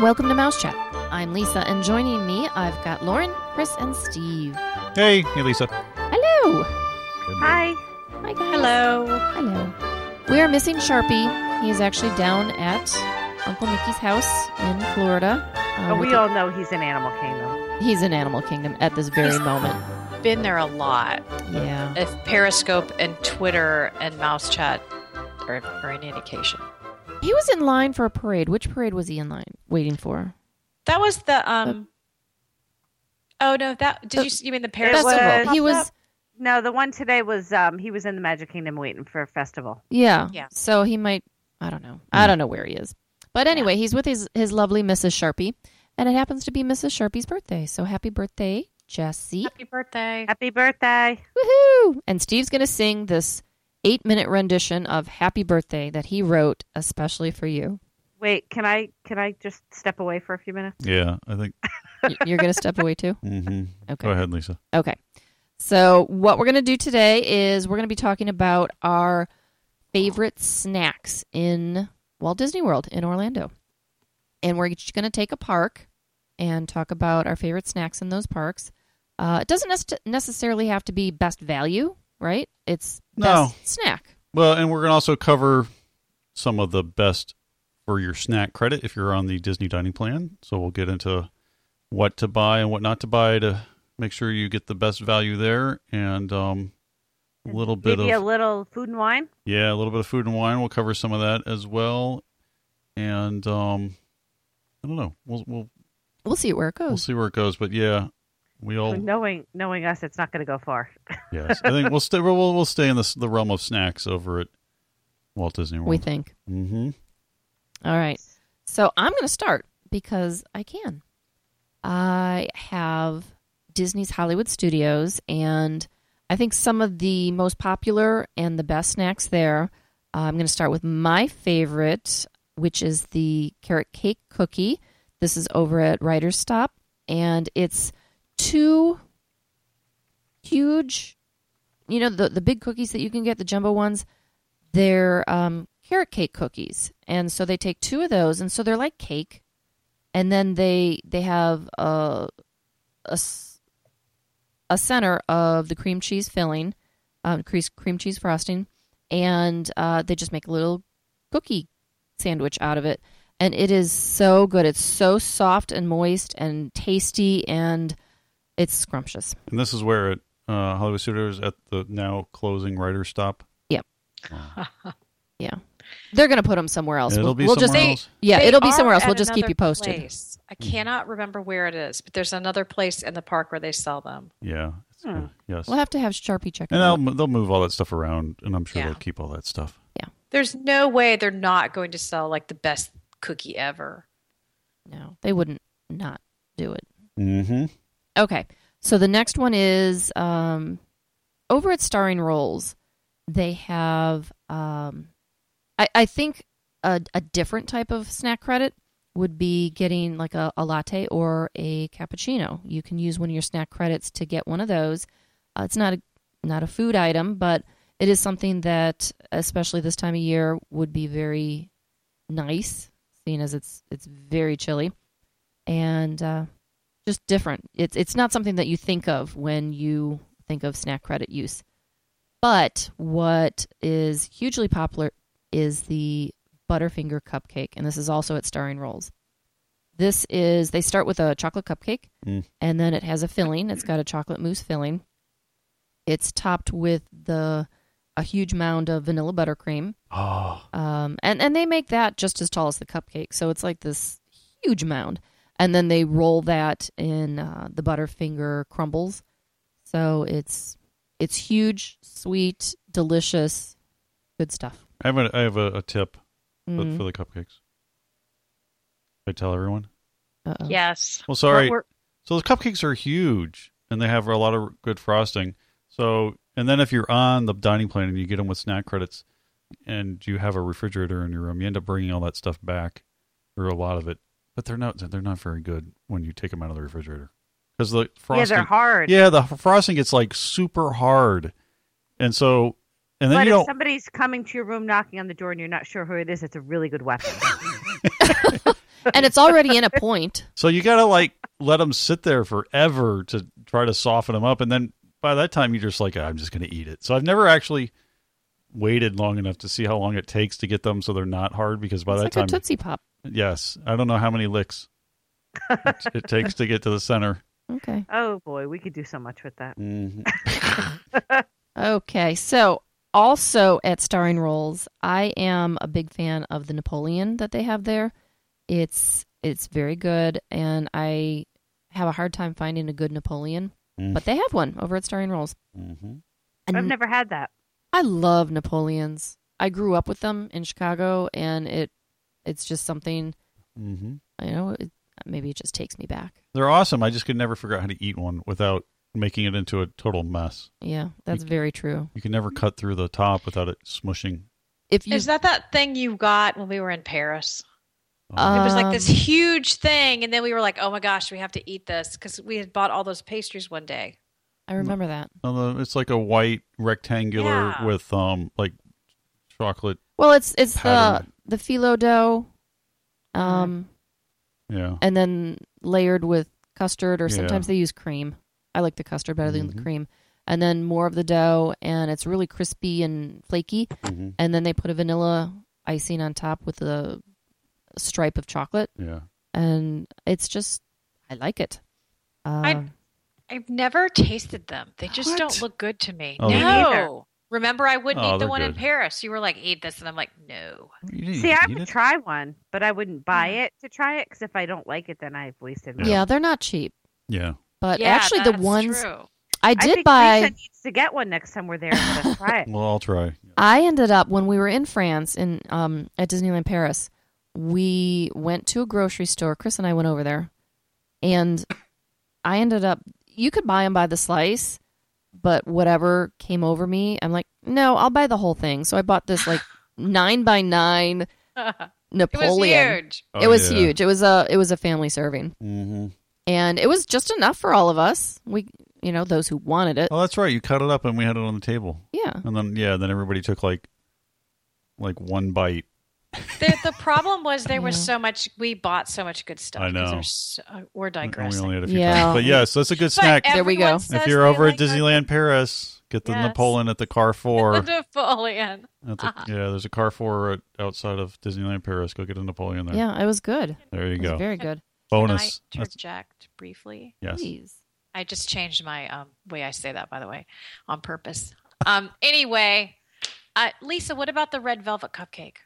and welcome to Mouse Chat. I'm Lisa, and joining me, I've got Lauren, Chris, and Steve. Hey, hey, Lisa. Hello. Hi. Hi, guys. Hello. Hello. We are missing Sharpie. He is actually down at Uncle Mickey's house in Florida. uh, But with we the- all know he's in Animal Kingdom. He's in Animal Kingdom at this very He's- moment. Been there a lot. Yeah. If Periscope and Twitter and Mouse Chat are, are any indication. He was in line for a parade. Which parade was he in line waiting for? That was the um. oh no! That did you you mean the It Periscope? was- He was No, the one today was um he was in the Magic Kingdom waiting for a festival. Yeah. Yeah. So he might I don't know. I don't know where he is. But anyway, he's with his his lovely Mrs. Sharpie, and it happens to be Mrs. Sharpie's birthday. So happy birthday, Jesse. Happy birthday! Happy birthday. Woohoo! And Steve's going to sing this 8-minute rendition of Happy Birthday that he wrote especially for you. Wait, can I can I just step away for a few minutes? Yeah, I think. You're going to step away too? Mm-hmm. Okay. Go ahead, Lisa. Okay. So, what we're going to do today is we're going to be talking about our favorite snacks in Walt Disney World in Orlando. And we're each going to take a park and talk about our favorite snacks in those parks. Uh, it doesn't necessarily have to be best value, right? It's No. best snack. Well, and we're going to also cover some of the best for your snack credit if you're on the Disney dining plan. So we'll get into what to buy and what not to buy to make sure you get the best value there, and um, a little bit Maybe of a little food and wine. yeah, a little bit of food and wine. We'll cover some of that as well, and um, I don't know. We'll we'll We'll see where it goes. we'll see where it goes, but yeah, we all Knowing knowing us, it's not going to go far. Yes, I think we'll stay. We'll we'll stay in this the realm of snacks over at Walt Disney World. We think. Mm-hmm. All right. So I'm going to start because I can. I have Disney's Hollywood Studios, and I think some of the most popular and the best snacks there. Uh, I'm going to start with my favorite, which is the carrot cake cookie. This is over at Writer's Stop, and it's two huge, you know, the the big cookies that you can get, the jumbo ones. They're um, carrot cake cookies, and so they take two of those, and so they're like cake, and then they they have a a center of the cream cheese filling, um, cream cream cheese frosting, and uh, they just make a little cookie sandwich out of it, and it is so good. It's so soft and moist and tasty, and it's scrumptious. And this is where it uh, Hollywood Studios at the now closing writer's stop. Yep. Yeah, they're gonna put them somewhere else. It'll we'll, be we'll just somewhere else. yeah, They it'll be somewhere else. We'll just keep you posted. place. I cannot remember where it is, but there's another place in the park where they sell them. Yeah. Hmm. Yes. We'll have to have Sharpie check it and out. they'll they'll move all that stuff around, and I'm sure Yeah. they'll keep all that stuff. Yeah. There's no way they're not going to sell like the best cookie ever. No, they wouldn't not do it. Mm-hmm. Okay, so the next one is um, over at Starring Rolls. They have, um, I, I think, a, a different type of snack credit would be getting like a, a latte or a cappuccino. You can use one of your snack credits to get one of those. Uh, it's not a not a food item, but it is something that, especially this time of year, would be very nice, seeing as it's it's very chilly, and uh, just different. It's it's not something that you think of when you think of snack credit use. But what is hugely popular is the Butterfinger cupcake, and this is also at Starring Rolls. This is they start with a chocolate cupcake, Mm. and then it has a filling. It's got a chocolate mousse filling. It's topped with the a huge mound of vanilla buttercream, Oh, um, and and they make that just as tall as the cupcake, so it's like this huge mound. And then they roll that in uh, the Butterfinger crumbles, so it's it's huge, sweet, delicious, good stuff. I have a I have a, a tip for, Mm. for the cupcakes. I tell everyone. Uh-oh. Yes. Well, sorry. So the cupcakes are huge, and they have a lot of good frosting. So, and then if you're on the dining plan and you get them with snack credits, and you have a refrigerator in your room, you end up bringing all that stuff back, or a lot of it. But they're not they're not very good when you take them out of the refrigerator because the frosting. yeah, frosting. they're hard. Yeah, the frosting gets like super hard, and so and then but you if don't. somebody's coming to your room knocking on the door and you're not sure who it is, it's a really good weapon. and it's already in a point. So you got to like let them sit there forever to try to soften them up, and then by that time you're just like, I'm just going to eat it. So I've never actually waited long enough to see how long it takes to get them so they're not hard because by It's that like time, a Tootsie Pop. yes, I don't know how many licks it, it takes to get to the center. Okay. Oh boy, we could do so much with that. Mhm. Okay. So also at Starring Rolls, I am a big fan of the Napoleon that they have there. It's it's very good, and I have a hard time finding a good Napoleon, Mm. but they have one over at Starring Rolls. Mhm. And I've never had that. I love Napoleons. I grew up with them in Chicago, and it it's just something Mhm. you know. It, maybe it just takes me back. They're awesome. I just could never figure out how to eat one without making it into a total mess. Yeah, that's very true. You can never cut through the top without it smushing. If you Is that that thing you got when we were in Paris? Uh, It was like this Um, huge thing, and then we were like, "Oh my gosh, we have to eat this" because we had bought all those pastries one day. I remember that. It's like a white rectangular Yeah. with um like chocolate. Well, it's it's Pattern. the the phyllo dough, um, Yeah. and then layered with custard, or Yeah. sometimes they use cream. I like the custard better than the Mhm. cream. And then more of the dough, and it's really crispy and flaky. hmm And then they put a vanilla icing on top with a stripe of chocolate, Yeah. and it's just I like it. I- Um, I've never tasted them. They just What? don't look good to me. Oh, no. Remember, I wouldn't Oh, eat the they're one in. Paris. You were like, "Eat this," and I'm like, "No." See, I would it? try one, but I wouldn't buy it to try it because if I don't like it, then I've wasted yeah. money. they're not cheap, Yeah. But yeah, actually the that's ones True. I I did think buy. Lisa needs to get one next time we're there let us try it. Well, I'll try. I ended up when we were in France in um, at Disneyland Paris. We went to a grocery store. Chris and I went over there, and I ended up. You could buy them by the slice, but whatever came over me, I'm like, no, I'll buy the whole thing. So I bought this like nine by nine Napoleon. it was Napoleon. huge. It was huge. It was a it was a family serving, hmm and it was just enough for all of us. We, you know, those who wanted it. Oh, that's right. You cut it up and we had it on the table, Yeah, and then yeah, then everybody took like like one bite. The, the problem was there was so much. We bought so much good stuff. I 'cause know. So, we're And we digressing. only had a few Yeah. times. But yes, that's a good snack. There we go. If you're over like at Disneyland Paris, get the Yes. Napoleon at the our- Carrefour. the Napoleon. At the- yeah, there's a Carrefour at- outside of Disneyland Paris. Go get a Napoleon there. yeah, it was good. There you It was go. very good. Bonus. Can I That's, briefly? yes. Please. I just changed my um, way I say that, by the way, on purpose. Um, anyway, uh, Lisa, what about the red velvet cupcake?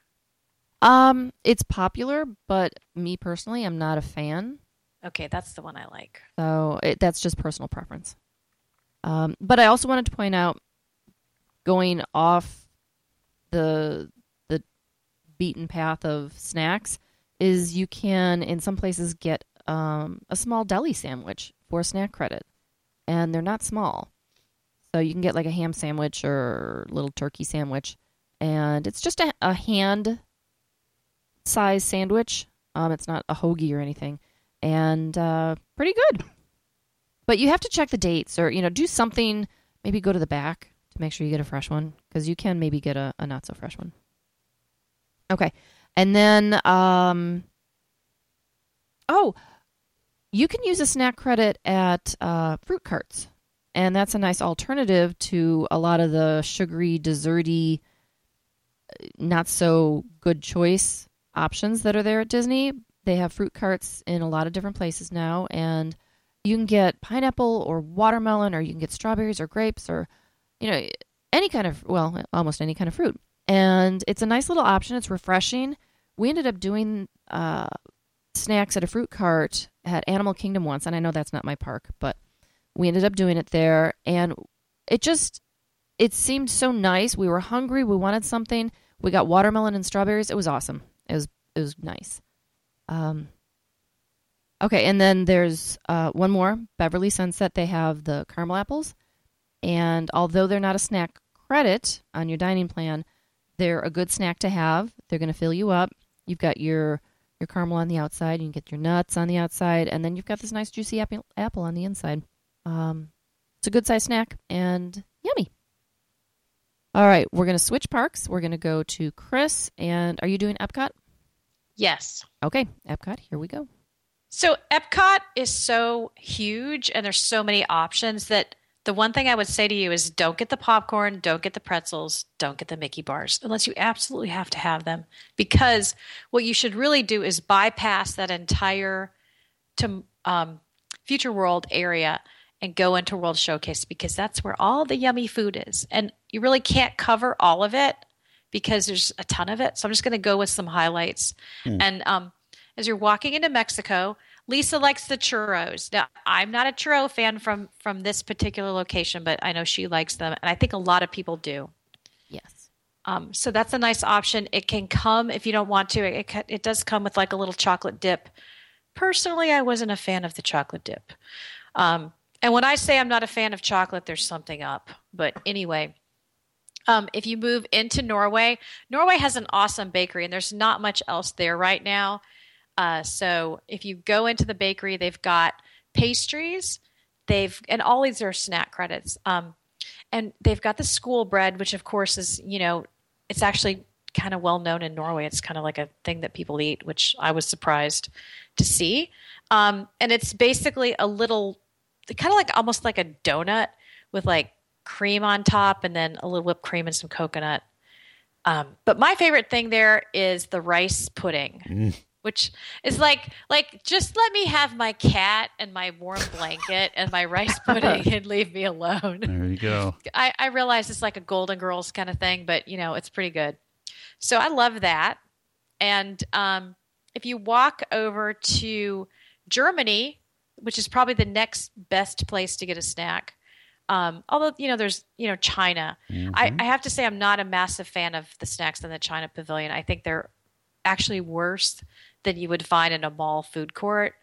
Um, it's popular, but me personally, I'm not a fan. Okay, that's the one I like. So it, that's just personal preference. Um, but I also wanted to point out, going off the the beaten path of snacks, is you can in some places get um, a small deli sandwich for a snack credit, and they're not small. So you can get like a ham sandwich or little turkey sandwich, and it's just a, a hand size sandwich. Um, it's not a hoagie or anything, and uh, pretty good. But you have to check the dates, or you know, do something. Maybe go to the back to make sure you get a fresh one, because you can maybe get a, a not so fresh one. Okay, and then um, oh, you can use a snack credit at uh, fruit carts, and that's a nice alternative to a lot of the sugary, desserty, not so good choice options that are there at Disney. They have fruit carts in a lot of different places now, and you can get pineapple or watermelon, or you can get strawberries or grapes, or you know any kind of well, almost any kind of fruit. And it's a nice little option. It's refreshing. We ended up doing uh, snacks at a fruit cart at Animal Kingdom once, and I know that's not my park, but we ended up doing it there, and it just it seemed so nice. We were hungry. We wanted something. We got watermelon and strawberries. It was awesome. It was it was nice. Um, okay, and then there's uh, one more Beverly Sunset. They have the caramel apples, and although they're not a snack credit on your dining plan, they're a good snack to have. They're going to fill you up. You've got your your caramel on the outside. You can get your nuts on the outside, and then you've got this nice juicy apple, apple on the inside. Um, it's a good size snack and yummy. All right, we're going to switch parks. We're going to go to Chris. And are you doing Epcot? Yes. Okay, Epcot, here we go. So Epcot is so huge and there's so many options that the one thing I would say to you is don't get the popcorn, don't get the pretzels, don't get the Mickey bars unless you absolutely have to have them because what you should really do is bypass that entire to um, Future World area and go into World Showcase because that's where all the yummy food is. And you really can't cover all of it because there's a ton of it. So I'm just going to go with some highlights. And um, as you're walking into Mexico, Lisa likes the churros. Now, I'm not a churro fan from from this particular location, but I know she likes them, and I think a lot of people do. Yes. Um, so that's a nice option. It can come if you don't want to. It ca- it does come with like a little chocolate dip. Personally, I wasn't a fan of the chocolate dip. Um, and when I say I'm not a fan of chocolate, there's something up. But anyway, um, if you move into Norway, Norway has an awesome bakery, and there's not much else there right now. Uh, so if you go into the bakery, they've got pastries, they've and all these are snack credits. Um, and they've got the school bread, which of course is you know it's actually kind of well known in Norway. It's kind of like a thing that people eat, which I was surprised to see. Um, and it's basically a little, kind of like almost like a donut with like cream on top and then a little whipped cream and some coconut. Um, but my favorite thing there is the rice pudding, which is like like just let me have my cat and my warm blanket and my rice pudding and leave me alone. There you go. I, I realize it's like a Golden Girls kind of thing, but you know, it's pretty good. So I love that. And um, if you walk over to Germany, which is probably the next best place to get a snack, um, although you know there's you know China, I, I have to say I'm not a massive fan of the snacks in the China Pavilion. I think they're actually worse than you would find in a mall food court.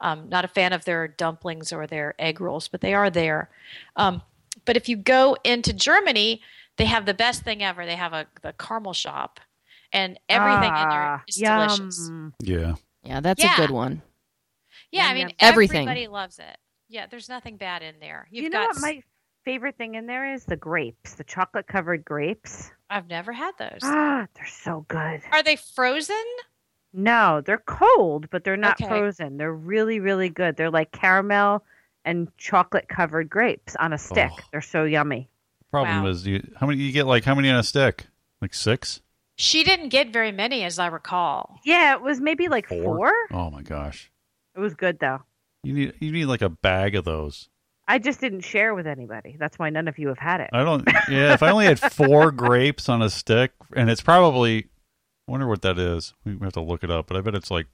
Um, not a fan of their dumplings or their egg rolls, but they are there. Um, but if you go into Germany, they have the best thing ever. They have a the caramel shop, and everything in there Ah, yum. delicious. Yeah. Yeah, that's Yeah. a good one. Yeah, I mean yum. Everything. Everybody loves it. Yeah, there's nothing bad in there. You've you know got. what my favorite thing in there is? The grapes, the chocolate covered grapes. I've never had those. Ah, they're so good. Are they frozen? No, they're cold, but they're not Okay. frozen. They're really, really good. They're like caramel and chocolate covered grapes on a stick. Oh. They're so yummy. Problem Wow. is, you how many you get? Like how many on a stick? Like six? She didn't get very many, as I recall. Yeah, it was maybe like Four? four. Oh my gosh! It was good though. You need you need like a bag of those. I just didn't share with anybody. That's why none of you have had it. I don't. Yeah, if I only had four grapes on a stick, and it's probably, I wonder what that is. We have to look it up, but I bet it's like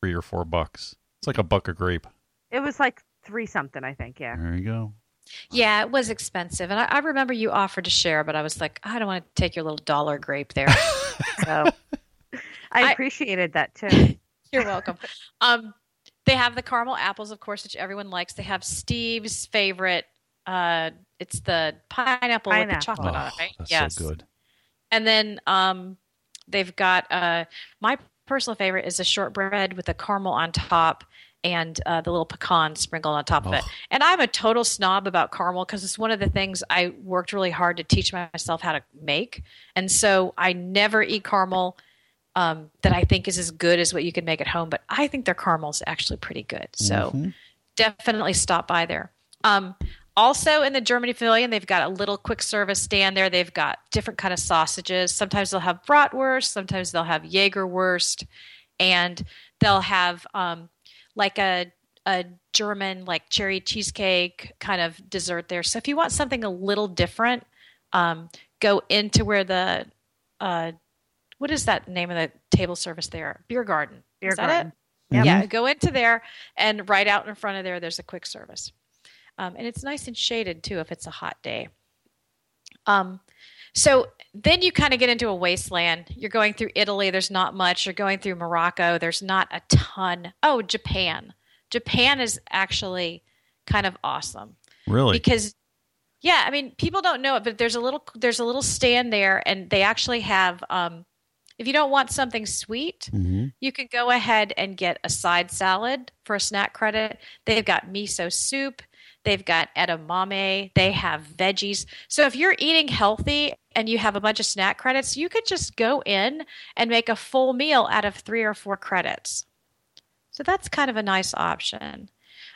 three or four bucks. It's like a buck a grape. It was like three something, I think. Yeah. There you go. Yeah, it was expensive, and I, I remember you offered to share, but I was like, I don't want to take your little dollar grape there. So I I- appreciated that too. You're welcome. Um, they have the caramel apples, of course, which everyone likes. They have Steve's favorite. Uh, it's the pineapple, with the Pineapple. chocolate on Oh, it, right? that's yes. so good. And then um, they've got uh, my personal favorite is a shortbread with a caramel on top and uh, the little pecan sprinkled on top of it. Oh. And I'm a total snob about caramel because it's one of the things I worked really hard to teach myself how to make. And so I never eat caramel um, that I think is as good as what you can make at home, but I think their caramel is actually pretty good. So Mhm. definitely stop by there. Um, also in the Germany Pavilion, they've got a little quick service stand there. They've got different kind of sausages. Sometimes they'll have bratwurst. Sometimes they'll have Jagerwurst, and they'll have um, like a a German like cherry cheesecake kind of dessert there. So if you want something a little different, um, go into where the uh, what is that name of the table service there? Beer garden. Beer is that garden. it? Yep. Yeah, go into there and right out in front of there, there's a quick service. Um, and it's nice and shaded too if it's a hot day. Um, so then you kind of get into a wasteland. You're going through Italy, there's not much. You're going through Morocco, there's not a ton. Oh, Japan. Japan is actually kind of awesome Really? because yeah i mean people don't know it but there's a little there's a little stand there and they actually have um, if you don't want something sweet hmm you can go ahead and get a side salad for a snack credit they've got miso soup They've got edamame. They have veggies. So if you're eating healthy and you have a bunch of snack credits, you could just go in and make a full meal out of three or four credits. So that's kind of a nice option.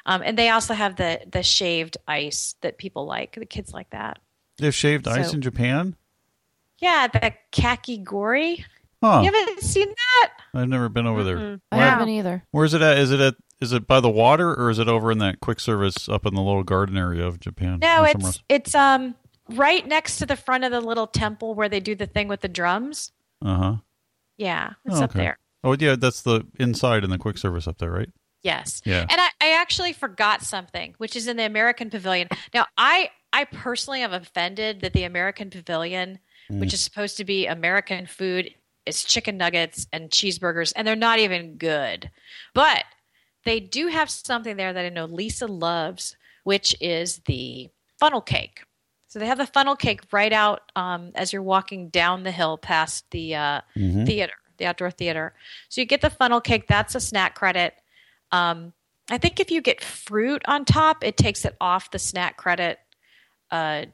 Um, and they also have the the shaved ice that people like. The kids like that. They have shaved ice in Japan. Yeah, the kakigori. Huh? You haven't seen that? I've never been over there. Mm-mm. I haven't either. Where's it at? Is it at? Is it by the water or is it over in that quick service up in the little garden area of Japan? No, Or somewhere it's it's um right next to the front of the little temple where they do the thing with the drums. Uh huh. Yeah, it's Oh, up okay. there. Oh yeah, that's the inside in the quick service up there, right? Yes. Yeah. And I, I actually forgot something, which is in the American Pavilion. Now, I I personally am offended that the American Pavilion, Mm. which is supposed to be American food, is chicken nuggets and cheeseburgers, and they're not even good. But they do have something there that I know Lisa loves, which is the funnel cake. So they have the funnel cake right out um, as you're walking down the hill past the uh, Mhm. theater, the outdoor theater. So you get the funnel cake. That's a snack credit. Um, I think if you get fruit on top, it takes it off the snack credit uh,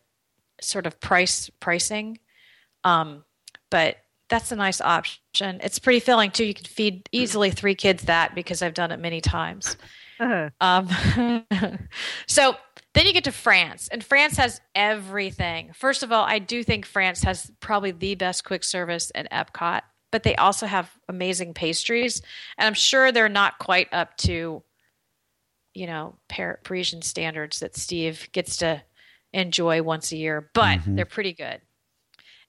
sort of price pricing. Um, but that's a nice option. It's pretty filling too. You can feed easily three kids that because I've done it many times. Uh, Um, so then you get to France, and France has everything. First of all, I do think France has probably the best quick service in Epcot, but they also have amazing pastries, and I'm sure they're not quite up to, you know, Par- Parisian standards that Steve gets to enjoy once a year, but Mhm. they're pretty good.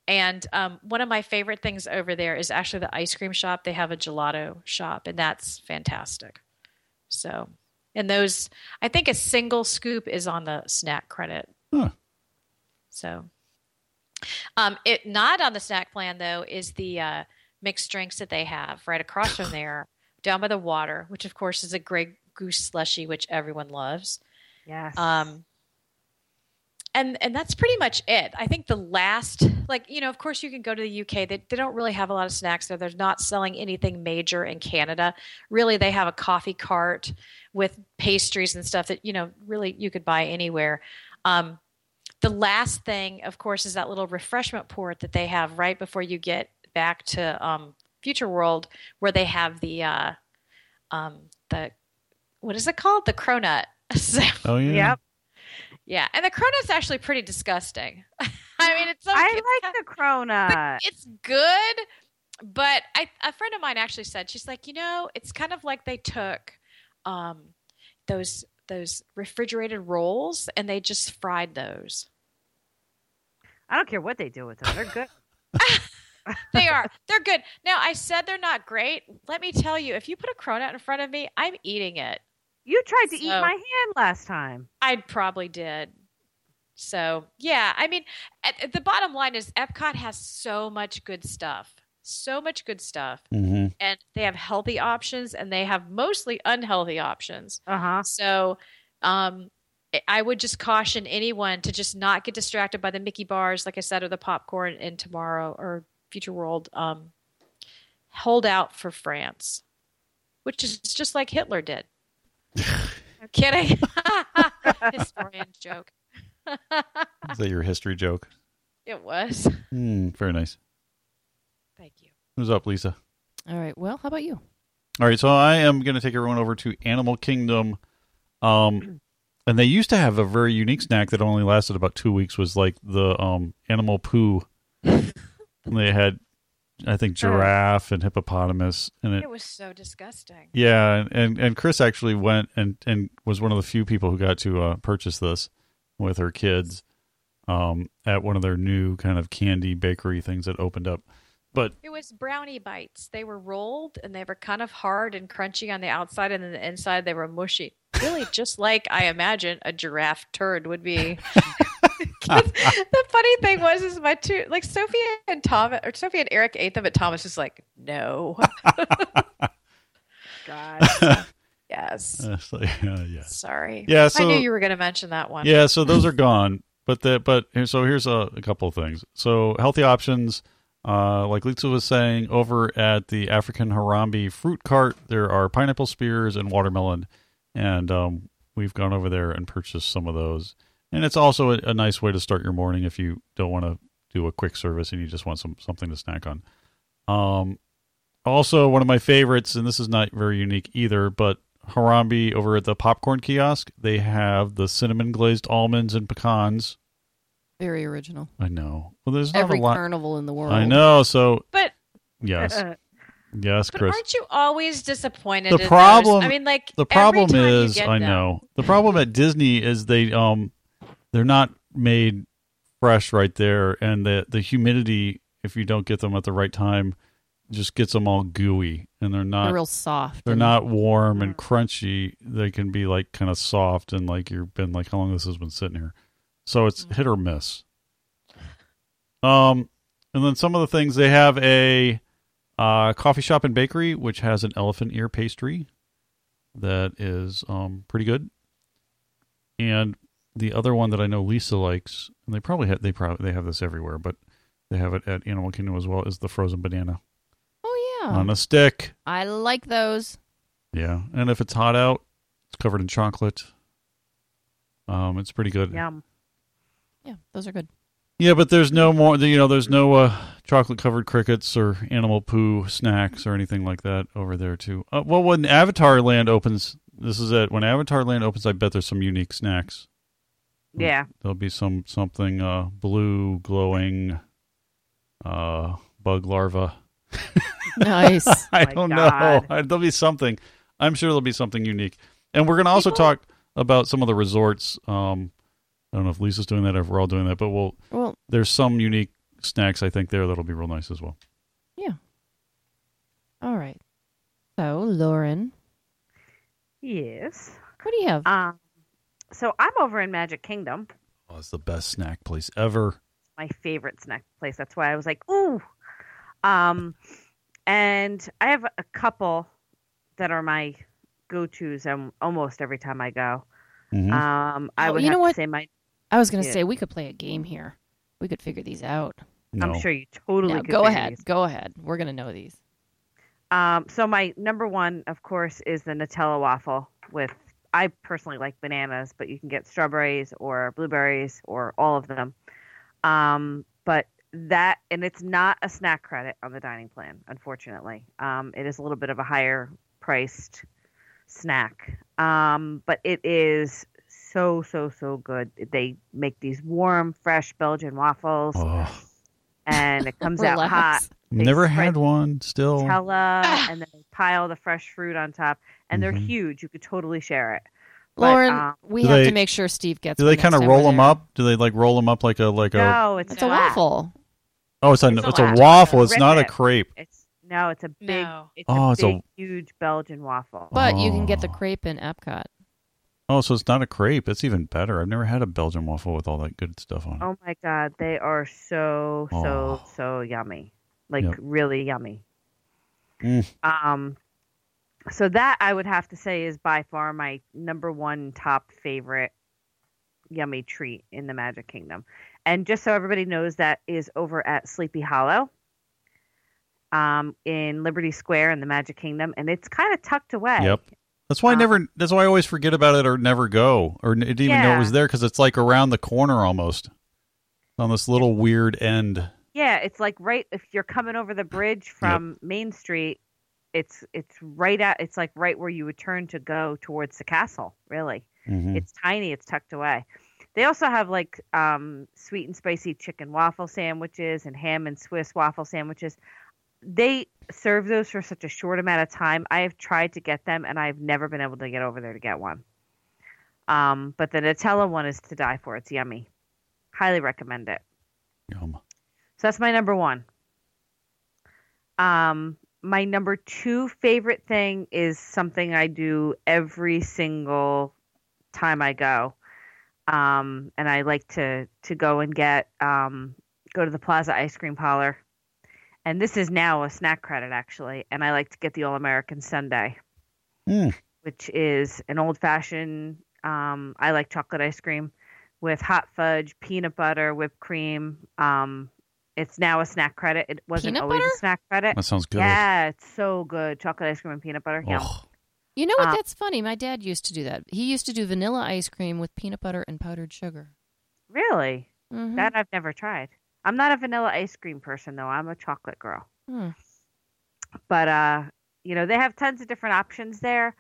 And um, one of my favorite things over there is actually the ice cream shop. They have a gelato shop, and that's fantastic. So, and those, I think a single scoop is on the snack credit. Huh. So, um, it not on the snack plan though is the uh, mixed drinks that they have right across from there, down by the water, which of course is a Grey Goose slushy, which everyone loves. yes. Um, and and that's pretty much it. I think the last, like you know, of course you can go to the UK. They they don't really have a lot of snacks there. They're not selling anything major in Canada. Really, they have a coffee cart with pastries and stuff that you know really you could buy anywhere. Um, the last thing, of course, is that little refreshment port that they have right before you get back to um, Future World, where they have the uh, um, the what is it called? The cronut. So, Oh yeah. yep. Yeah, and the cronut's actually pretty disgusting. I mean, it's okay. I like the cronut. it's good, but I, a friend of mine actually said she's like, you know, it's kind of like they took um, those those refrigerated rolls and they just fried those. I don't care what they do with them. They're good. They are. They're good. Now, I said they're not great. Let me tell you, if you put a cronut in front of me, I'm eating it. You tried to eat my hand last time. I probably did. So, yeah, I mean, at, at the bottom line is Epcot has so much good stuff. So much good stuff. hmm And they have healthy options and they have mostly unhealthy options. Uh huh. So, um, I- I would just caution anyone to just not get distracted by the Mickey bars, like I said, or the popcorn in tomorrow or Future World. Um, hold out for France, which is just like Hitler did. I'm kidding. Historian joke. Is that your history joke? It was. Mm, very nice. Thank you. Who's up, Lisa? All right. Well, how about you? All right, so I am going to take everyone over to Animal Kingdom. Um, and they used to have a very unique snack that only lasted about two weeks. Was like the um animal poo. and they had, I think, giraffe and hippopotamus, and it It was so disgusting. Yeah, and, and and Chris actually went and and was one of the few people who got to uh, purchase this with her kids um, at one of their new kind of candy bakery things that opened up. But It was brownie bites. They were rolled and they were kind of hard and crunchy on the outside, and then the inside they were mushy. Really, just like I imagine a giraffe turd would be. the funny thing was, is my two like Sophie and Thomas, or Sophie and Eric ate them, but Thomas was like, "No, God. yes, uh, so, yeah, yeah, sorry." Yeah, I knew you were going to mention that one. yeah. So those are gone. But the but so here's a, a couple of things. So healthy options, uh, like Lisa was saying, over at the African Harambe fruit cart, there are pineapple spears and watermelon, and um, we've gone over there and purchased some of those. And it's also a, a nice way to start your morning if you don't want to do a quick service and you just want some something to snack on. Um, also, one of my favorites, and this is not very unique either, but Harambe over at the popcorn kiosk, they have the cinnamon glazed almonds and pecans. Very original. I know. Well, there's not Every a lot. carnival in the world. I know. So But yes, yes, but Chris. aren't you always disappointed? The in those? problem- I mean, like the every problem time you is, get I them- know. The problem at Disney is they um they're not made fresh right there, and the the humidity, if you don't get them at the right time, just gets them all gooey, and they're not They're real soft. they're not warm and crunchy. They can be like kind of soft and like you've been like how long this has been sitting here. So it's hit or miss. Um, and then some of the things they have a uh, coffee shop and bakery which has an elephant ear pastry that is um pretty good. And the other one that I know Lisa likes, and they probably have they probably they have this everywhere, but they have it at Animal Kingdom as well, is the frozen banana Oh yeah. on a stick. I like those. Yeah, and if it's hot out, it's covered in chocolate. Um, it's pretty good. Yum. Yeah, those are good. Yeah, but there's no more. You know, there's no uh, chocolate covered crickets or animal poo snacks or anything like that over there too. Uh, well, when Avatar Land opens, this is it. When Avatar Land opens, I bet there's some unique snacks. Yeah. There'll be some something uh, blue glowing uh, bug larva. Nice. I my don't God. know. There'll be something. I'm sure there'll be something unique. And we're going to also People- talk about some of the resorts. Um, I don't know if Lisa's doing that or if we're all doing that, but we'll. well, There's some unique snacks I think there that'll be real nice as well. Yeah. All right. So, Lauren, Yes. what do you have? Um. So I'm over in Magic Kingdom. Oh, it's the best snack place ever. my favorite snack place. That's why I was like, ooh. Um, and I have a couple that are my go-tos um, almost every time I go. Mhm. Um, I Oh, would you have know to what? say my. I was going to yeah. say we could play a game here. We could figure these out. no. I'm sure you totally Now, could go ahead. these. Go ahead. We're going to know these. Um, so my number one, of course, is the Nutella waffle with. I personally like bananas, but you can get strawberries or blueberries or all of them. Um, but that, and it's not a snack credit on the dining plan, unfortunately. Um, it is a little bit of a higher priced snack, um, but it is so so so good. They make these warm, fresh Belgian waffles, Oh, and it comes out hot. They never had one. Still. Nutella, Ah. and then they pile the fresh fruit on top, and they're Mhm. huge. You could totally share it. But, Lauren, um, we have they- to make sure Steve gets Do they kind of roll them up? Do they like roll them up like a like a? no, it's, It's a waffle. Oh, it's a It's a it's a waffle. waffle. It's Rip not a crepe. It's no, it's a big, No. it's Oh, a it's a- huge Belgian waffle. But you can get the Oh. crepe in Epcot. Oh, so it's not a crepe. It's even better. I've never had a Belgian waffle with all that good stuff on it. Oh my god, they are so so Oh. so yummy, like Yep. really yummy. Mm. Um, so that I would have to say is by far my number one top favorite yummy treat in the Magic Kingdom. And just so everybody knows, that is over at Sleepy Hollow, um, in Liberty Square in the Magic Kingdom, and it's kind of tucked away. Yep. That's why I Uh, never. That's why I always forget about it or never go or didn't even know it was there because it's like around the corner almost on this little weird end. Yeah, it's like right if you're coming over the bridge from Main Street, it's it's right at it's like right where you would turn to go towards the castle. Really, Mhm. it's tiny. It's tucked away. They also have like um, sweet and spicy chicken waffle sandwiches and ham and Swiss waffle sandwiches. They serve those for such a short amount of time. I have tried to get them, and I've never been able to get over there to get one. Um, but the Nutella one is to die for. It's yummy. Highly recommend it. Yum. So that's my number one. Um, my number two favorite thing is something I do every single time I go. Um, and I like to to go and get um, go to the Plaza Ice Cream Parlor. And this is now a snack credit actually, and I like to get the All American Sundae, Mm. which is an old fashioned. Um, I like chocolate ice cream with hot fudge, peanut butter, whipped cream. Um, it's now a snack credit. It wasn't Peanut always butter? a snack credit. That sounds good. Yeah, it's so good. Chocolate ice cream and peanut butter. Yum. Ugh. You know what? Uh, That's funny. My dad used to do that. He used to do vanilla ice cream with peanut butter and powdered sugar. Really? Mhm. That I've never tried. I'm not a vanilla ice cream person though. I'm a chocolate girl. Hmm. But uh, you know, they have tons of different options there.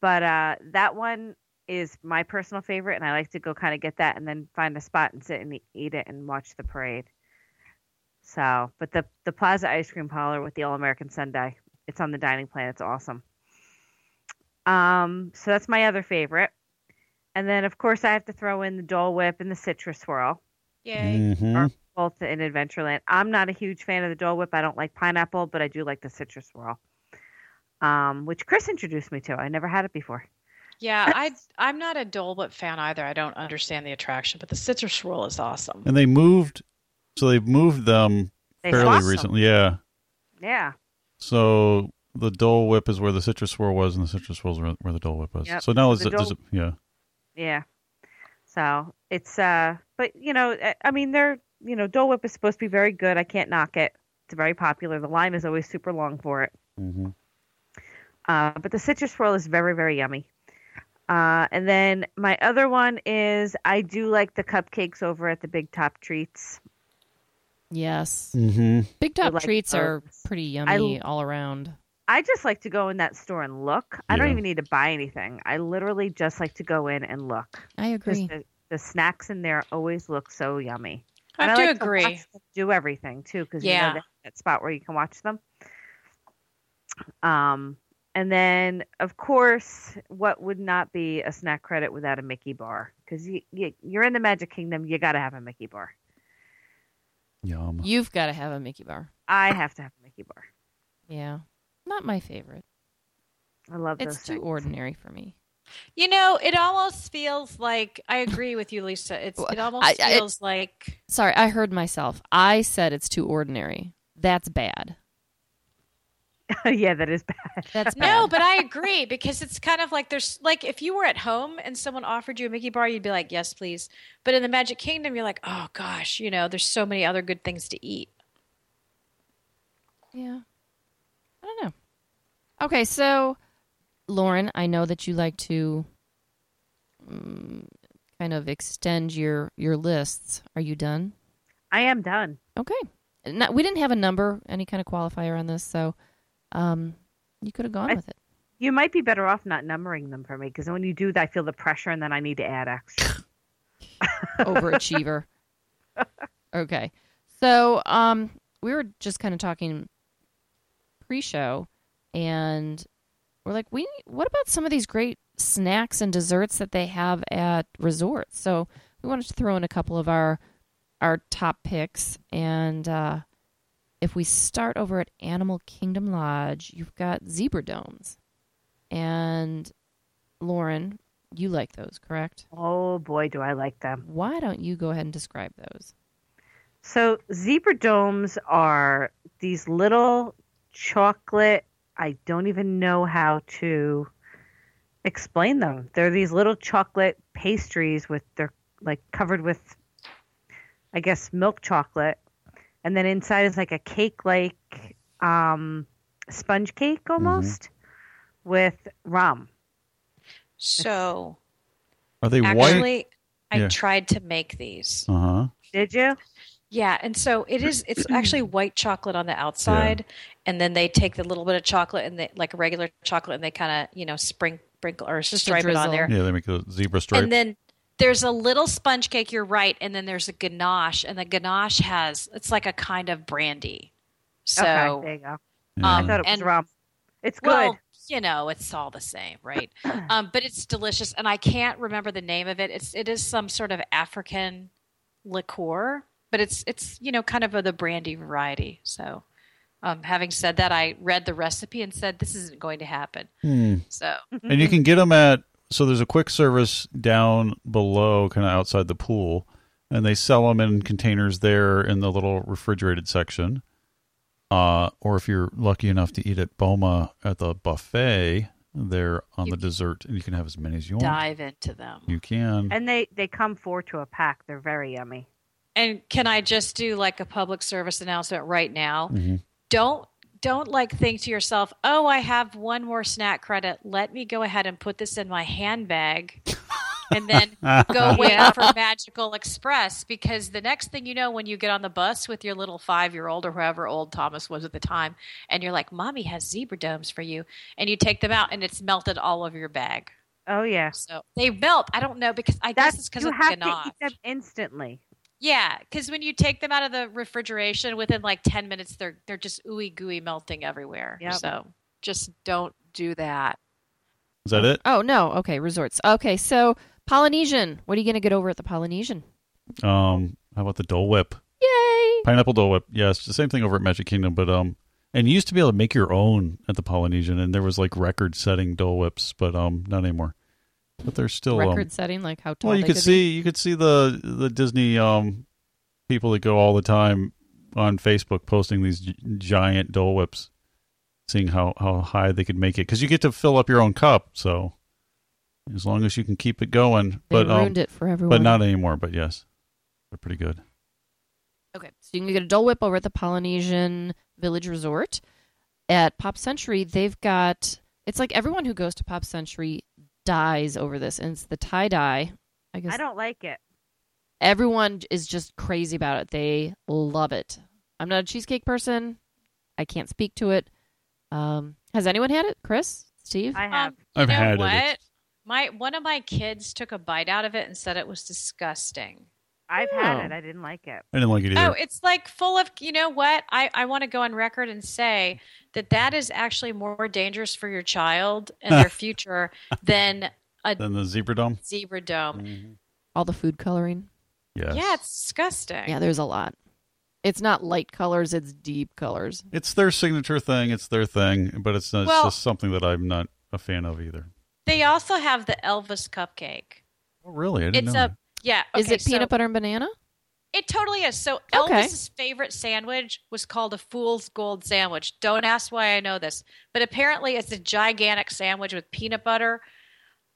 But uh, that one is my personal favorite, and I like to go kind of get that and then find a spot and sit and eat it and watch the parade. So, but the the Plaza Ice Cream Parlor with the All American Sundae, it's on the dining plan. It's awesome. Um, so that's my other favorite. And then, of course, I have to throw in the Dole Whip and the Citrus Swirl Yay. Mhm. both in Adventureland. I'm not a huge fan of the Dole Whip. I don't like pineapple, but I do like the citrus swirl, um, which Chris introduced me to. I never had it before. Yeah, I I'm not a Dole Whip fan either. I don't understand the attraction, but the citrus swirl is awesome. And they moved, so they've moved them They fairly swapped them. recently. Yeah. Yeah. So the Dole Whip is where the citrus swirl was, and the citrus swirl is where, the Dole Whip was. Yep. So now is the it, Dole- it? Yeah. Yeah. So it's uh, but you know, I- mean, they're you know, Dole Whip is supposed to be very good. I can't knock it. It's very popular. The line is always super long for it. hmm Uh, but the citrus swirl is very, very yummy. Uh, and then my other one is I do like the cupcakes over at the Big Top Treats. Yes. hmm Big top like treats are pretty yummy l- all around. I just like to go in that store and look. I don't even need to buy anything. I literally just like to go in and look. I agree. The, the snacks in there always look so yummy. I And do like agree. watch do everything too, because you Yeah. know that, that spot where you can watch them. Um, and then of course, what would not be a snack credit without a Mickey bar? Because you, you you're in the Magic Kingdom, you got to have a Mickey bar. Yum. You've got to have a Mickey bar. I have to have a Mickey bar. Yeah. Not my favorite. I love those. It's too things. ordinary for me. You know, it almost feels like I agree with you, Lisa. It's it almost I- I- feels like Sorry, I heard myself. I said it's too ordinary. That's bad. yeah, that is bad. That's bad. no, but I agree because it's kind of like there's like if you were at home and someone offered you a Mickey bar, you'd be like, yes, please. But in the Magic Kingdom, you're like, oh gosh, you know, there's so many other good things to eat. Yeah. I don't know. Okay, so Lauren, I know that you like to um, kind of extend your your lists. Are you done? I am done. Okay. No, we didn't have a number, any kind of qualifier on this, so um, you could have gone I- with it. You might be better off not numbering them for me because when you do that, I feel the pressure and then I need to add extra. Overachiever. okay. So um, we were just kind of talking pre-show, and we're like, we what about some of these great snacks and desserts that they have at resorts? So we wanted to throw in a couple of our our top picks, and uh, if we start over at Animal Kingdom Lodge, you've got zebra domes, and Lauren, you like those, correct? Oh boy, do I like them. Why don't you go ahead and describe those? So zebra domes are these little chocolate. I don't even know how to explain them. They're these little chocolate pastries with they're like covered with, I guess, milk chocolate, and then inside is like a cake like um, sponge cake almost with rum. So Are they white? actually, I Yeah. tried to make these. Uh huh. Did you? Yeah, and so it is. It's actually white chocolate on the outside, and then they take the little bit of chocolate and they like a regular chocolate, and they kind of you know spring, sprinkle or Just stripe it on there. Yeah, they make a zebra stripe. And then there's a little sponge cake. You're right, and then there's a ganache, and the ganache has it's like a kind of brandy. So okay, there you go. Yeah. I thought it was and- rum. It's good. well, you know, it's all the same, right? um, but it's delicious, and I can't remember the name of it. It's it is some sort of African liqueur, but it's it's you know kind of a, the brandy variety. So, um, having said that, I read the recipe and said this isn't going to happen. Hmm. So and you can get them at so there's a quick service down below kind of outside the pool and they sell them in containers there in the little refrigerated section uh, or if you're lucky enough to eat at boma at the buffet there on You the dessert and you can have as many as you want dive into them. you can And they they come four to a pack. They're very yummy. And can I just do like a public service announcement right now? Mhm. Don't don't like think to yourself, "Oh, I have one more snack credit. Let me go ahead and put this in my handbag." and then go wait for Magical Express because the next thing you know, when you get on the bus with your little five year old or whoever old Thomas was at the time, and you're like, Mommy has zebra domes for you, and you take them out and it's melted all over your bag. Oh yeah. So they melt. I don't know because I guess it's because you of have the to ganache. eat them instantly. Yeah, because when you take them out of the refrigeration, within like ten minutes, they're they're just ooey gooey melting everywhere. Yep. So just don't do that. Is that it? Oh no. Okay, resorts. Okay, so Polynesian. What are you going to get over at the Polynesian? Um, how about the Dole Whip? Yay! Pineapple Dole Whip. Yes, the same thing over at Magic Kingdom, but um, and you used to be able to make your own at the Polynesian, and there was like record-setting Dole Whips, but um, not anymore. But there's still um, Record setting, like how tall Well, you could be? see you could see the the Disney um people that go all the time on Facebook posting these gi- giant Dole Whips, seeing how how high they could make it because you get to fill up your own cup. So as long as you can keep it going, They but um, ruined it for everyone. but not anymore. But yes, they're pretty good. Okay, so you can get a Dole Whip over at the Polynesian Village Resort. At Pop Century, they've got it's like everyone who goes to Pop Century dies over this, and it's the tie dye. I guess I don't like it. everyone is just crazy about it. They love it. I'm not a cheesecake person. I can't speak to it. Um, has anyone had it? Chris, Steve? I have. Um, I've know had it. what? It's- My one of my kids took a bite out of it and said it was disgusting. I've Oh. had it. I didn't like it. I didn't like it either. Oh, it's like full of, you know what? I, I want to go on record and say that that is actually more dangerous for your child and their future than a then the Zebra Dome. zebra dome. Mhm. All the food coloring. Yes. Yeah, it's disgusting. Yeah, there's a lot. It's not light colors; it's deep colors. It's their signature thing. It's their thing, but it's, it's Well- just something that I'm not a fan of either. They also have the Elvis cupcake. Oh, really? I didn't It's know. a yeah. Is okay, it peanut so butter and banana? It totally is. So Okay. Elvis's favorite sandwich was called a fool's gold sandwich. Don't ask why I know this, but apparently it's a gigantic sandwich with peanut butter,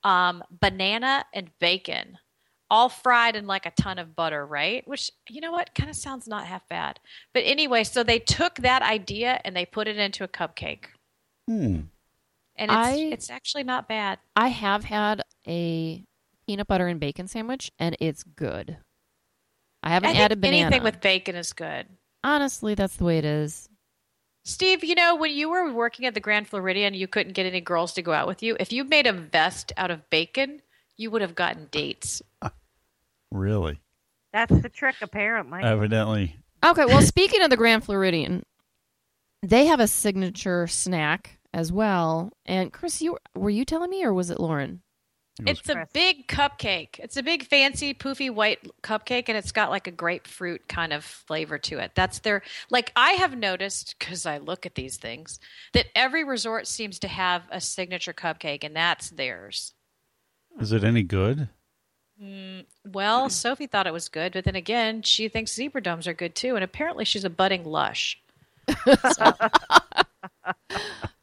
um, banana, and bacon, all fried in like a ton of butter, right? Which you know what kind of sounds not half bad. But anyway, so they took that idea and they put it into a cupcake, Hmm. and it's I- it's actually not bad. I have had a peanut butter and bacon sandwich, and it's good. I haven't I think added banana. anything with bacon is good. Honestly, that's the way it is. Steve, you know, when you were working at the Grand Floridian, you couldn't get any girls to go out with you. If you made a vest out of bacon, you would have gotten dates. Really? That's the trick, apparently. Evidently. Okay, well, speaking of the Grand Floridian, they have a signature snack as well. And Chris, you were you telling me, or was it Lauren? It was- It's a big cupcake. It's a big, fancy, poofy white cupcake, and it's got like a grapefruit kind of flavor to it. That's their, like, I have noticed, because I look at these things, that every resort seems to have a signature cupcake, and that's theirs. Is it any good? Mm, well, Sophie thought it was good, but then again, she thinks zebra domes are good too, and apparently she's a budding lush. So,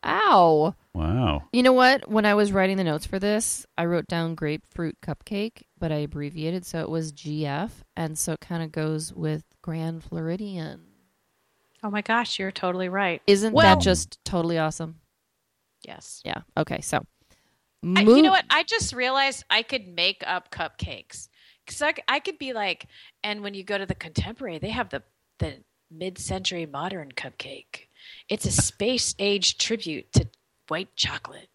Ow! Wow. You know what? When I was writing the notes for this, I wrote down grapefruit cupcake, but I abbreviated so it was GF, and so it kind of goes with Grand Floridian. oh my gosh, you're totally right. Isn't Well- that just totally awesome? Yes. Yeah. Okay. So, I, you know what? I just realized I could make up cupcakes because I could be like, and when you go to the contemporary, they have the the mid-century modern cupcake. It's a space age tribute to white chocolate.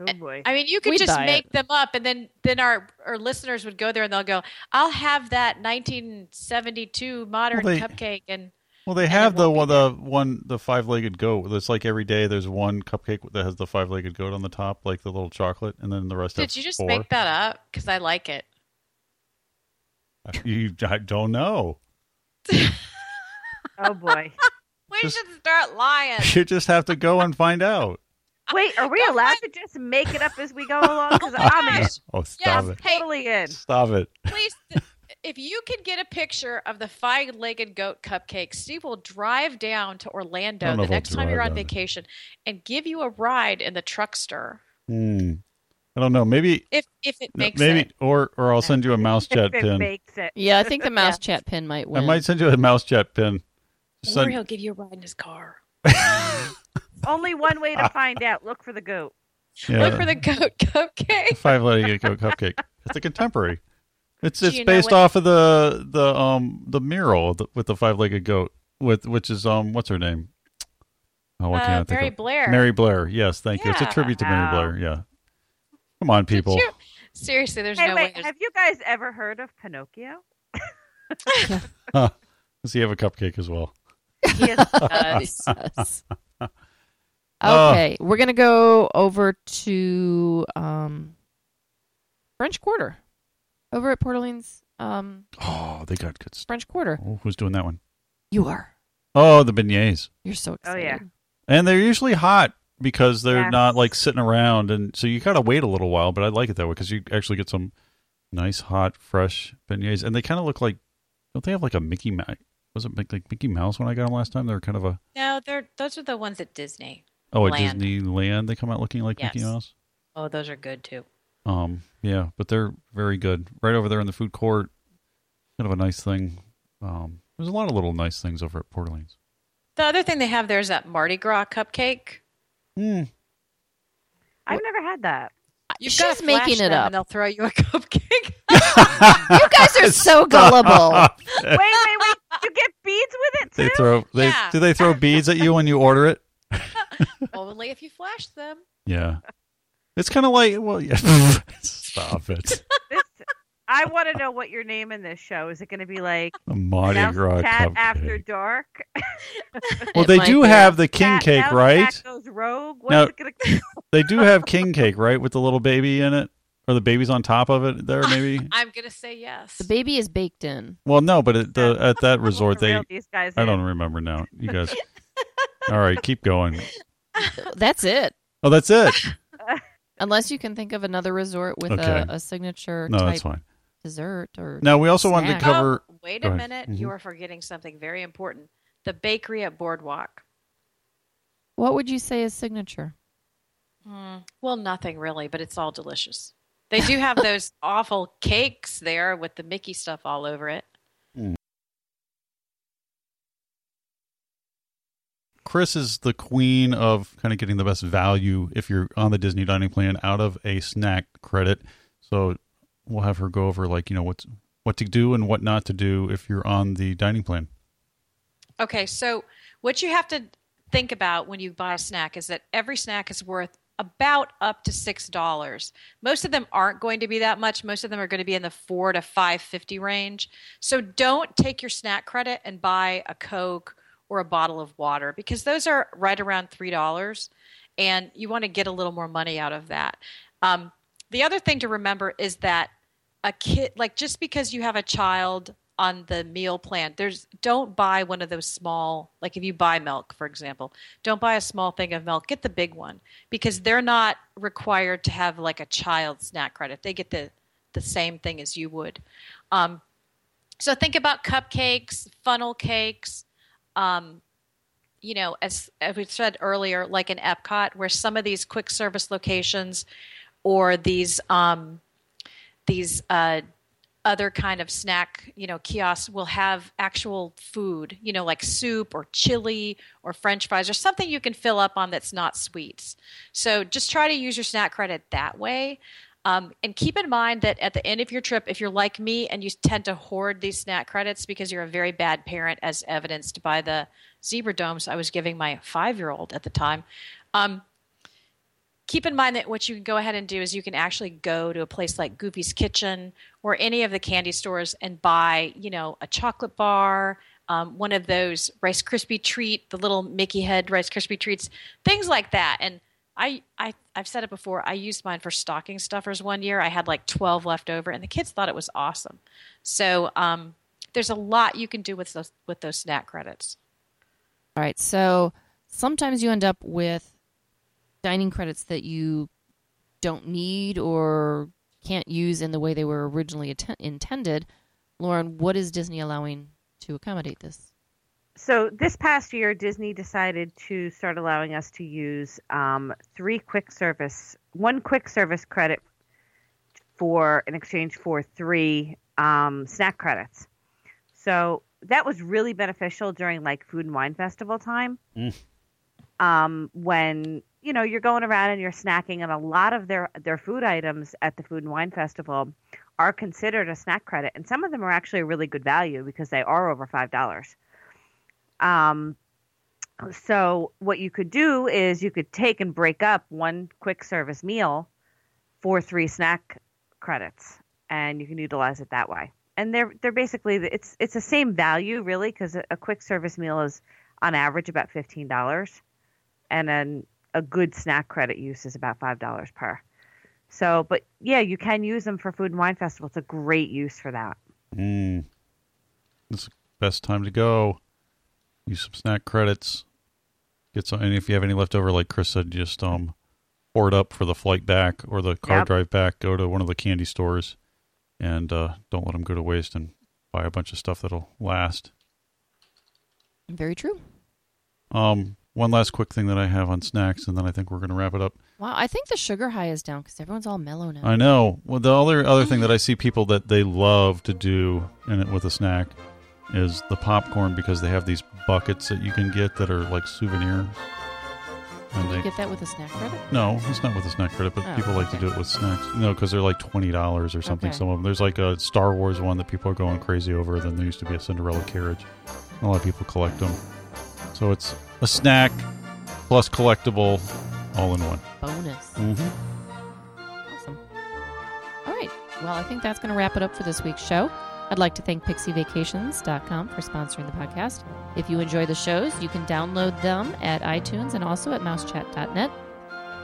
oh boy. I mean, you could We'd just make it. them up, and then then our our listeners would go there and they'll go, "I'll have that 1972 modern Well, they- cupcake," and Well, they And have the one, the one, the five-legged goat. It's like every day there's one cupcake that has the five-legged goat on the top, like the little chocolate, and then the rest have did you just four. make that up? Because I like it. You, I don't know. oh boy. We Just- should start lying. You just have to go and find out. Wait, are we Go allowed find- to just make it up as we go along? Because I'm in. gosh. Oh, stop Yes. it! Hey, Totally in. Stop it! please if you could get a picture of the five-legged goat cupcake steve will drive down to orlando the next time you're on down there. vacation and give you a ride in the truckster Hmm. I don't know. Maybe, if if it makes maybe, it or or I'll send you a mouse chat if it pin. makes it. yeah, I think the mouse chat pin might win. I might send you a mouse chat pin. Or he'll give you a ride in his car Only one way to find out. Look for the goat. Yeah. Look for the goat cupcake. five legged goat cupcake. It's a contemporary. It's it's based what- off of the the um the mural with the five legged goat with which is um what's her name? Oh, what Uh, can't I think Mary of? Blair. Mary Blair. Yes, thank you. It's a tribute to Mary Blair. Yeah. Come on, people. you- Seriously, there's Hey, no way. wait. there's- Have you guys ever heard of Pinocchio? Does he have a cupcake as well? He is Yes. okay, we're gonna go over to um, French Quarter, over at Port Orleans um, Oh, they got good stuff. French Quarter. Oh, who's doing that one? You are. Oh, the beignets. You're so excited. Oh, yeah. And they're usually hot because they're Yes. not like sitting around, and so you gotta wait a little while. But I like it that way because you actually get some nice, hot, fresh beignets, and they kind of look like don't they have like a Mickey Mouse? Was it like like Mickey Mouse when I got them last time? They were kind of a no, they're those are the ones at Disney. oh, at Land. Disneyland they come out looking like Mickey Mouse. Oh, those are good too. Um, yeah, but they're very good. Right over there in the food court, kind of a nice thing. Um, there's a lot of little nice things over at Port Orleans. The other thing they have there is that Mardi Gras cupcake. Hmm. I've never had that. You've She's got to making it up. And they'll throw you a cupcake. You guys are so gullible. Wait, wait, wait. Beads with it too? They throw they Yeah. do they throw beads at you when you order it? Only if you flash them. Yeah. It's kind of like well, yeah. Stop it. This, I want to know what your name in this show is. It going to be like A Mardi Gras Cat cupcake. After Dark? well, they do have the king Cat- cake, right? Cat goes rogue. What's Now- it going to? They do have king cake, right, with the little baby in it, or the baby's on top of it. There, maybe. I'm gonna say yes. The baby is baked in. Well, no, but at the at that resort, they these guys. I don't remember now. You guys. All right, keep going. That's it. Oh, that's it. Unless you can think of another resort with Okay. a, a signature No, type that's fine. dessert or Now we also wanted to cover. Oh, wait a ahead. minute. Mhm. You are forgetting something very important. The bakery at Boardwalk. what would you say is signature? Hmm. Well, nothing really, but it's all delicious. They do have those awful cakes there with the Mickey stuff all over it. Hmm. Chris is the queen of kind of getting the best value if you're on the Disney dining plan out of a snack credit. So we'll have her go over like you know what's what to do and what not to do if you're on the dining plan. Okay, so what you have to think about when you buy a snack is that every snack is worth about up to six dollars. Most of them aren't going to be that much. Most of them are going to be in the four to five fifty range. So don't take your snack credit and buy a Coke or a bottle of water because those are right around three dollars, and you want to get a little more money out of that. Um, the other thing to remember is that a kid like just because you have a child on the meal plan there's don't buy one of those small like if you buy milk for example don't buy a small thing of milk get the big one because they're not required to have like a child snack credit. They get the the same thing as you would. Um, so think about cupcakes funnel cakes um, you know as, as we said earlier like in epcot where some of these quick service locations or these um, these uh, other kind of snack, you know, kiosks will have actual food, you know, like soup or chili or French fries or something you can fill up on that's not sweets. So just try to use your snack credit that way. Um, and keep in mind that at the end of your trip, if you're like me and you tend to hoard these snack credits because you're a very bad parent, as evidenced by the zebra domes I was giving my five year old at the time, um, keep in mind that what you can go ahead and do is you can actually go to a place like Goofy's Kitchen or any of the candy stores and buy, you know, a chocolate bar, um, one of those Rice Krispie treat, the little Mickey head Rice Krispie treats, things like that. And I, I, I've said it before. I used mine for stocking stuffers one year. I had like twelve left over, and the kids thought it was awesome. So um, there's a lot you can do with those with those snack credits. All right. So sometimes you end up with dining credits that you don't need or can't use in the way they were originally atten- intended. Lauren, what is Disney allowing to accommodate this? So this past year, Disney decided to start allowing us to use um, three quick service, one quick service credit for in exchange for three um, snack credits. So that was really beneficial during like food and wine festival time. Mm. um, when you know you're going around and you're snacking, and a lot of their their food items at the Food and Wine Festival are considered a snack credit, and some of them are actually a really good value because they are over five dollars. Um, so what you could do is you could take and break up one quick service meal for three snack credits, and you can utilize it that way. And they're they're basically it's it's the same value really because a, quick service meal is on average about fifteen dollars, and then a good snack credit use is about five dollars per. So, but yeah, you can use them for Food and Wine Festival. It's a great use for that. Mm. It's the best time to go. Use some snack credits. Get some, and if you have any left over, like Chris said, just um, hoard up for the flight back or the car Yep. drive back. Go to one of the candy stores, and uh, don't let them go to waste. And buy a bunch of stuff that'll last. Very true. Um, one last quick thing that I have on snacks, and then I think we're going to wrap it up. Wow, I think the sugar high is down because everyone's all mellow now. I know. Well, the other other thing that I see people that they love to do in it with a snack is the popcorn because they have these buckets that you can get that are like souvenirs. And you they get that with a snack credit? no, it's not with a snack credit, but Oh, people like to do it with snacks. No, because they're like twenty dollars or something. Okay. Some of them. There's like a Star Wars one that people are going crazy over. Then there used to be a Cinderella carriage. A lot of people collect them. So it's a snack plus collectible, all in one. Bonus. Mm-hmm. Awesome. All right. Well, I think that's going to wrap it up for this week's show. I'd like to thank pixievacations.com for sponsoring the podcast. If you enjoy the shows, you can download them at iTunes and also at mousechat.net.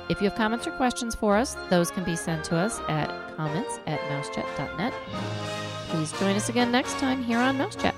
If you have comments or questions for us, those can be sent to us at comments at mousechat.net. Please join us again next time here on Mousechat.